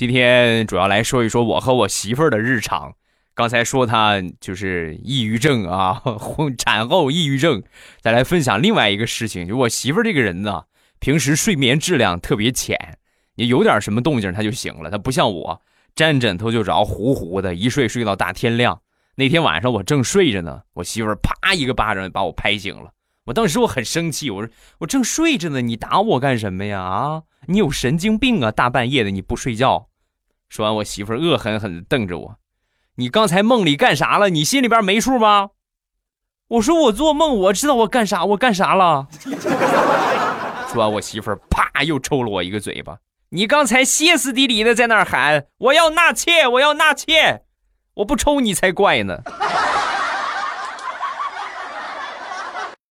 今天主要来说一说我和我媳妇儿的日常。刚才说她就是抑郁症啊，产后抑郁症。再来分享另外一个事情，就我媳妇儿这个人呢，平时睡眠质量特别浅，你有点什么动静她就醒了，她不像我，沾枕头就着，呼呼的一睡睡到大天亮。那天晚上我正睡着呢，我媳妇儿啪一个巴掌把我拍醒了。我当时我很生气，我说我正睡着呢，你打我干什么呀？啊，你有神经病啊！大半夜的你不睡觉。说完，我媳妇儿恶狠狠地瞪着我：“你刚才梦里干啥了？你心里边没数吗？”我说：“我做梦，我知道我干啥，我干啥了。”说完，我媳妇儿啪又抽了我一个嘴巴：“你刚才歇斯底里的在那儿喊，我要纳妾，我要纳妾，我不抽你才怪呢。”